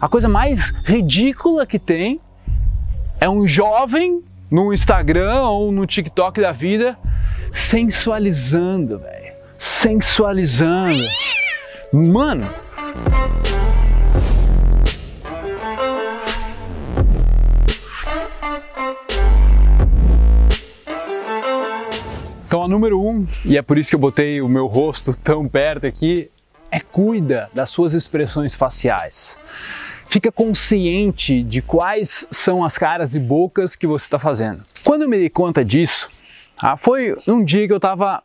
a coisa mais ridícula que tem é um jovem no Instagram ou no TikTok da vida sensualizando, velho. Sensualizando. Mano. Então a número um, e é por isso que eu botei o meu rosto tão perto aqui, é cuida das suas expressões faciais. Fica consciente de quais são as caras e bocas que você está fazendo. Quando eu me dei conta disso, ah, foi um dia que eu estava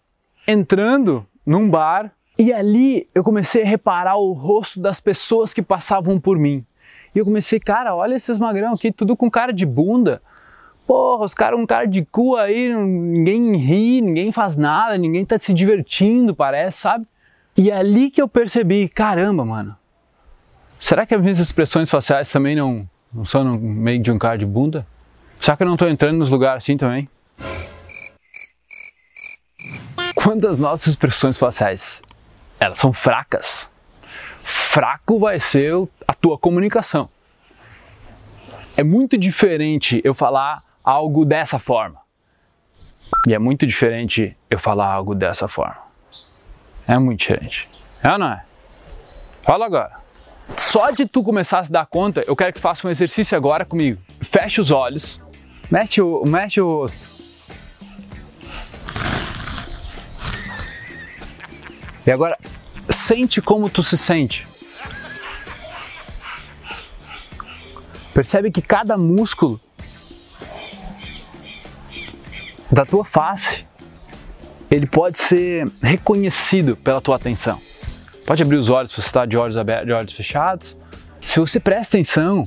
entrando num bar e ali eu comecei a reparar o rosto das pessoas que passavam por mim. E eu comecei, cara, olha esses magrão aqui, tudo com cara de bunda. Porra, os caras um cara de cu aí, ninguém ri, ninguém faz nada, ninguém tá se divertindo, parece, sabe? E é ali que eu percebi, caramba, mano. Será que as minhas expressões faciais também não, não são no meio de um cara de bunda? Será que eu não tô entrando nos lugares assim também? Quando as nossas expressões faciais elas são fracas, fraco vai ser a tua comunicação. É muito diferente eu falar algo dessa forma. E é muito diferente eu falar algo dessa forma. É muito diferente. É ou não é? Fala agora. Só de tu começar a se dar conta, eu quero que tu faça um exercício agora comigo. Feche os olhos, mexe o, mexe o rosto. E agora, sente como tu se sente. Percebe que cada músculo da tua face, ele pode ser reconhecido pela tua atenção. Pode abrir os olhos se você está de olhos abertos, de olhos fechados. Se você presta atenção,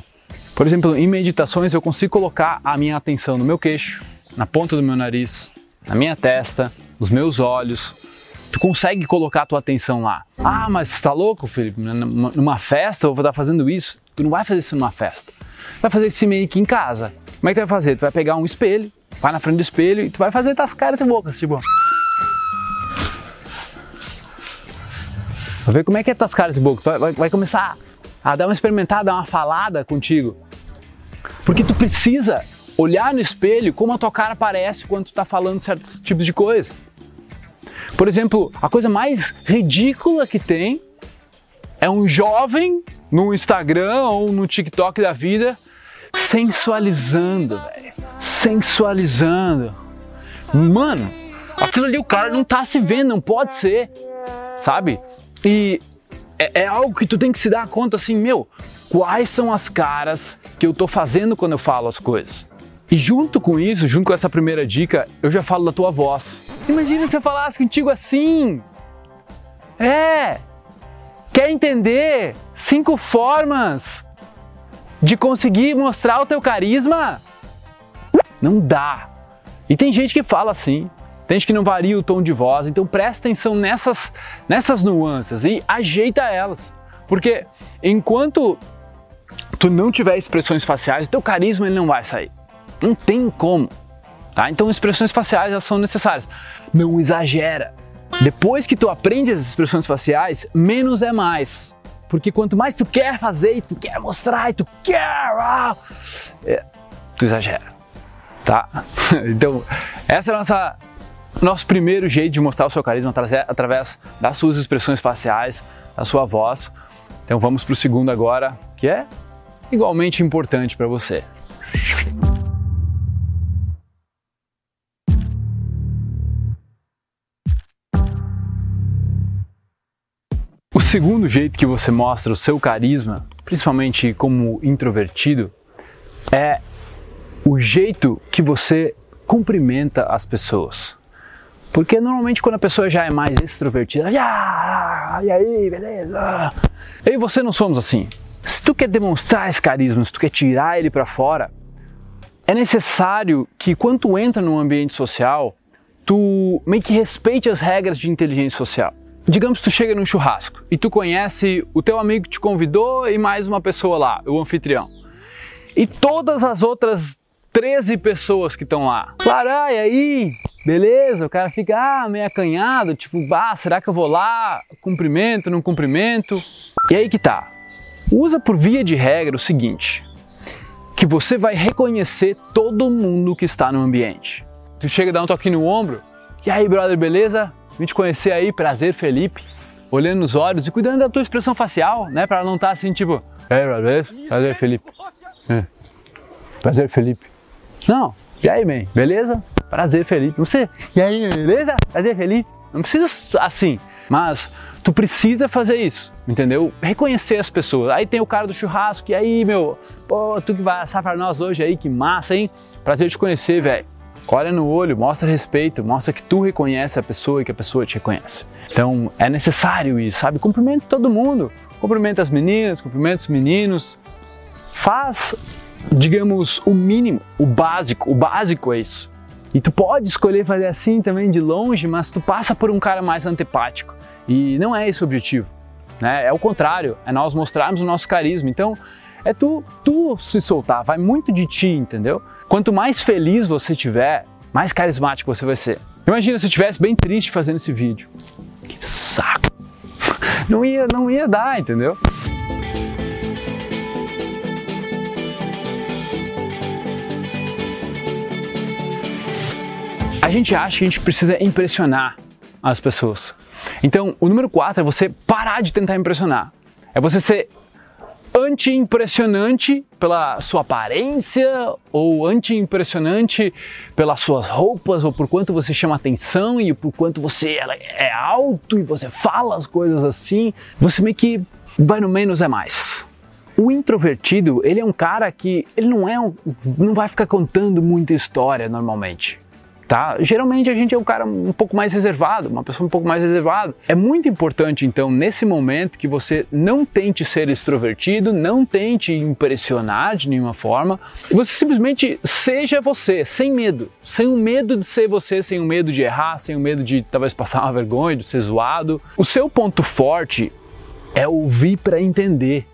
por exemplo, em meditações eu consigo colocar a minha atenção no meu queixo, na ponta do meu nariz, na minha testa, nos meus olhos. Tu consegue colocar a tua atenção lá. Ah, mas você tá louco, Felipe? Numa festa eu vou estar fazendo isso? Tu não vai fazer isso numa festa. Vai fazer isso meio que em casa. Como é que tu vai fazer? Tu vai pegar um espelho, vai na frente do espelho e tu vai fazer tuas caras e bocas, tipo. Vai ver como é que é tuas caras e bocas. Tu vai, vai começar a dar uma experimentada, dar uma falada contigo. Porque tu precisa olhar no espelho como a tua cara parece quando tu tá falando certos tipos de coisa. Por exemplo, a coisa mais ridícula que tem é um jovem no Instagram ou no TikTok da vida sensualizando, velho. Sensualizando. Mano, aquilo ali o cara não tá se vendo, não pode ser, sabe? E é, é algo que tu tem que se dar conta assim, meu, quais são as caras que eu tô fazendo quando eu falo as coisas? E junto com isso, junto com essa primeira dica, eu já falo da tua voz. Imagina se eu falasse contigo assim. É. Quer entender cinco formas de conseguir mostrar o teu carisma? Não dá. E tem gente que fala assim, tem gente que não varia o tom de voz, então presta atenção nessas, nessas nuances e ajeita elas. Porque enquanto tu não tiver expressões faciais, teu carisma ele não vai sair. Não tem como. Tá? Então expressões faciais já são necessárias. Não exagera. Depois que tu aprende as expressões faciais, menos é mais. Porque quanto mais tu quer fazer e tu quer mostrar e tu quer, ah, é, tu exagera, tá? Então, essa é a nossa nosso primeiro jeito de mostrar o seu carisma através das suas expressões faciais, da sua voz. Então vamos para o segundo agora, que é igualmente importante para você. O segundo jeito que você mostra o seu carisma, principalmente como introvertido, é o jeito que você cumprimenta as pessoas. Porque normalmente quando a pessoa já é mais extrovertida, ah, e aí, beleza? Eu e você não somos assim. Se tu quer demonstrar esse carisma, se tu quer tirar ele para fora, é necessário que quando tu entra num ambiente social, tu meio que respeite as regras de inteligência social. Digamos que tu chega num churrasco e tu conhece o teu amigo que te convidou e mais uma pessoa lá, o anfitrião. E todas as outras 13 pessoas que estão lá. Claro, ah, e aí? Beleza? O cara fica ah, meio acanhado, tipo, ah, será que eu vou lá? Cumprimento, não cumprimento? E aí que tá. Usa por via de regra o seguinte: que você vai reconhecer todo mundo que está no ambiente. Tu chega a dar um toquinho no ombro, e aí, brother, beleza? Vim te conhecer aí, prazer, Felipe. Olhando nos olhos e cuidando da tua expressão facial, né? Pra não estar tá assim, tipo, aí, brother, prazer, Felipe. É. Prazer, Felipe. Não, e aí, man, beleza? Prazer, Felipe. Você, e aí, beleza? Prazer, Felipe. Não precisa assim, mas tu precisa fazer isso, entendeu? Reconhecer as pessoas. Aí tem o cara do churrasco, e aí, meu, pô, tu que vai assar pra nós hoje aí, que massa, hein? Prazer te conhecer, velho. Olha no olho, mostra respeito, mostra que tu reconhece a pessoa e que a pessoa te reconhece. Então é necessário isso, sabe? Cumprimenta todo mundo. Cumprimenta as meninas, cumprimenta os meninos. Faz, digamos, o mínimo, o básico. O básico é isso. E tu pode escolher fazer assim também de longe, mas tu passa por um cara mais antipático. E não é esse o objetivo. Né? É o contrário, é nós mostrarmos o nosso carisma. Então, é tu, tu se soltar, vai muito de ti, entendeu? Quanto mais feliz você tiver, mais carismático você vai ser. Imagina se eu estivesse bem triste fazendo esse vídeo. Que saco! Não ia, não ia dar, entendeu? A gente acha que a gente precisa impressionar as pessoas. Então, o número 4 é você parar de tentar impressionar. É você ser anti-impressionante pela sua aparência ou anti-impressionante pelas suas roupas ou por quanto você chama atenção e por quanto você é alto e você fala as coisas assim. Você meio que vai no menos é mais. O introvertido, ele é um cara que ele não é um, não vai ficar contando muita história normalmente tá? Geralmente a gente é um cara um pouco mais reservado, uma pessoa um pouco mais reservada. É muito importante então nesse momento que você não tente ser extrovertido, não tente impressionar de nenhuma forma, você simplesmente seja você, sem medo, sem o medo de ser você, sem o medo de errar, sem o medo de talvez passar uma vergonha, de ser zoado. O seu ponto forte é ouvir para entender.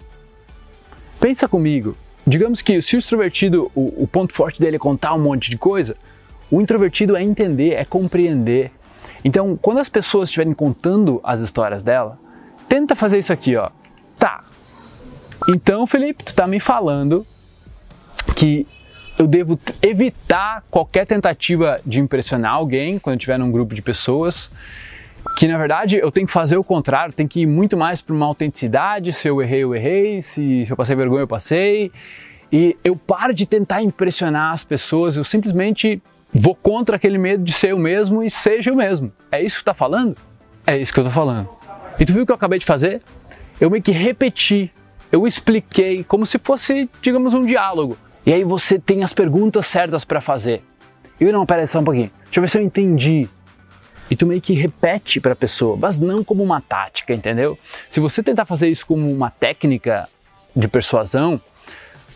Pensa comigo. Digamos que se o extrovertido, o, o ponto forte dele é contar um monte de coisa, o introvertido é entender, é compreender. Então, quando as pessoas estiverem contando as histórias dela, tenta fazer isso aqui, ó. Tá. Então, Felipe, tu tá me falando que eu devo evitar qualquer tentativa de impressionar alguém quando eu estiver num grupo de pessoas, que na verdade eu tenho que fazer o contrário, tenho que ir muito mais para uma autenticidade, se eu errei, eu errei, se eu passei vergonha, eu passei, e eu paro de tentar impressionar as pessoas, eu simplesmente Vou contra aquele medo de ser eu mesmo e seja eu mesmo. É isso que tu tá falando? É isso que eu tô falando. E tu viu o que eu acabei de fazer? Eu meio que repeti, eu expliquei como se fosse, digamos, um diálogo. E aí você tem as perguntas certas para fazer. E não, pera aí só um pouquinho. Deixa eu ver se eu entendi. E tu meio que repete para a pessoa, mas não como uma tática, entendeu? Se você tentar fazer isso como uma técnica de persuasão,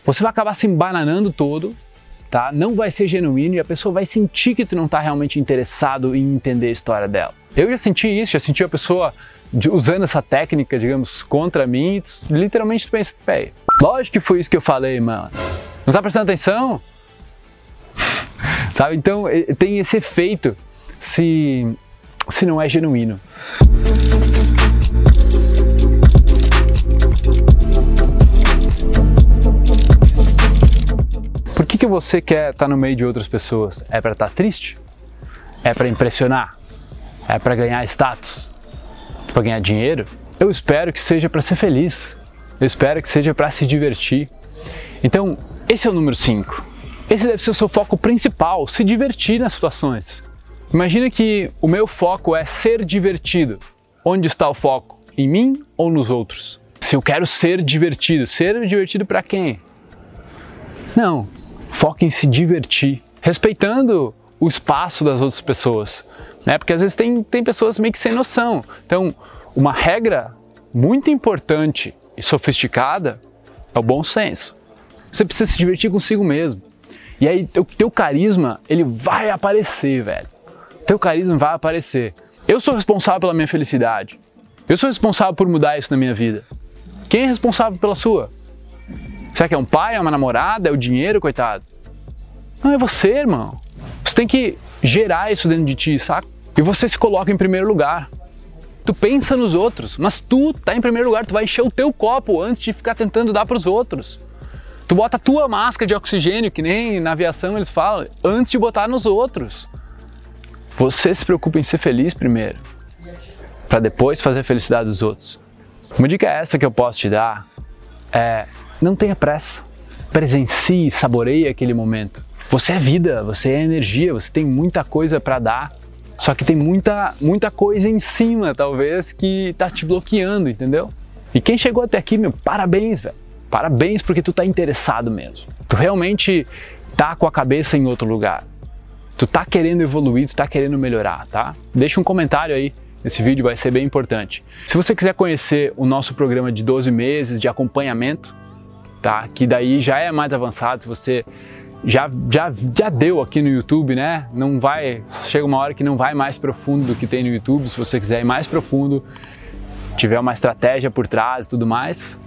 você vai acabar se embananando todo tá? Não vai ser genuíno e a pessoa vai sentir que tu não está realmente interessado em entender a história dela. Eu já senti isso, já senti a pessoa usando essa técnica, digamos, contra mim, e tu, literalmente tu pensa, véi, lógico que foi isso que eu falei, mano. Não tá prestando atenção? Sabe? Então tem esse efeito se, se não é genuíno. Você quer estar tá no meio de outras pessoas? É para estar tá triste? É para impressionar? É para ganhar status? Para ganhar dinheiro? Eu espero que seja para ser feliz. Eu espero que seja para se divertir. Então, esse é o número 5. Esse deve ser o seu foco principal, se divertir nas situações. Imagina que o meu foco é ser divertido. Onde está o foco? Em mim ou nos outros? Se eu quero ser divertido, ser divertido para quem? Não, Foque em se divertir, respeitando o espaço das outras pessoas, né? Porque às vezes tem, tem pessoas meio que sem noção. Então, uma regra muito importante e sofisticada é o bom senso. Você precisa se divertir consigo mesmo. E aí, o teu carisma, ele vai aparecer, velho. Teu carisma vai aparecer. Eu sou responsável pela minha felicidade. Eu sou responsável por mudar isso na minha vida. Quem é responsável pela sua? Será que é um pai, é uma namorada, é o dinheiro, coitado? Não, é você, irmão. Você tem que gerar isso dentro de ti, saca? E você se coloca em primeiro lugar. Tu pensa nos outros, mas tu tá em primeiro lugar, tu vai encher o teu copo antes de ficar tentando dar para os outros. Tu bota a tua máscara de oxigênio, que nem na aviação eles falam, antes de botar nos outros. Você se preocupa em ser feliz primeiro, para depois fazer a felicidade dos outros. Uma dica essa que eu posso te dar é: não tenha pressa. Presencie, saboreie aquele momento. Você é vida, você é energia, você tem muita coisa para dar. Só que tem muita, muita coisa em cima, talvez, que tá te bloqueando, entendeu? E quem chegou até aqui, meu, parabéns, velho. Parabéns porque tu tá interessado mesmo. Tu realmente tá com a cabeça em outro lugar. Tu tá querendo evoluir, tu tá querendo melhorar, tá? Deixa um comentário aí. Esse vídeo vai ser bem importante. Se você quiser conhecer o nosso programa de 12 meses de acompanhamento, tá? Que daí já é mais avançado, se você já, já, já deu aqui no YouTube, né? Não vai, chega uma hora que não vai mais profundo do que tem no YouTube. Se você quiser ir mais profundo, tiver uma estratégia por trás e tudo mais,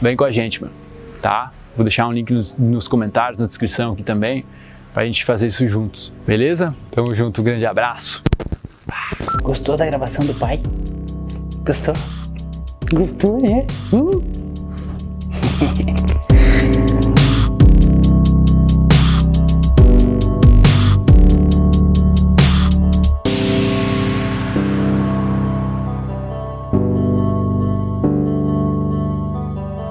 vem com a gente, mano, tá? Vou deixar um link nos, nos comentários, na descrição aqui também, pra gente fazer isso juntos, beleza? Tamo junto, um grande abraço. Gostou da gravação do pai? Gostou? Gostou, né? Hum? Música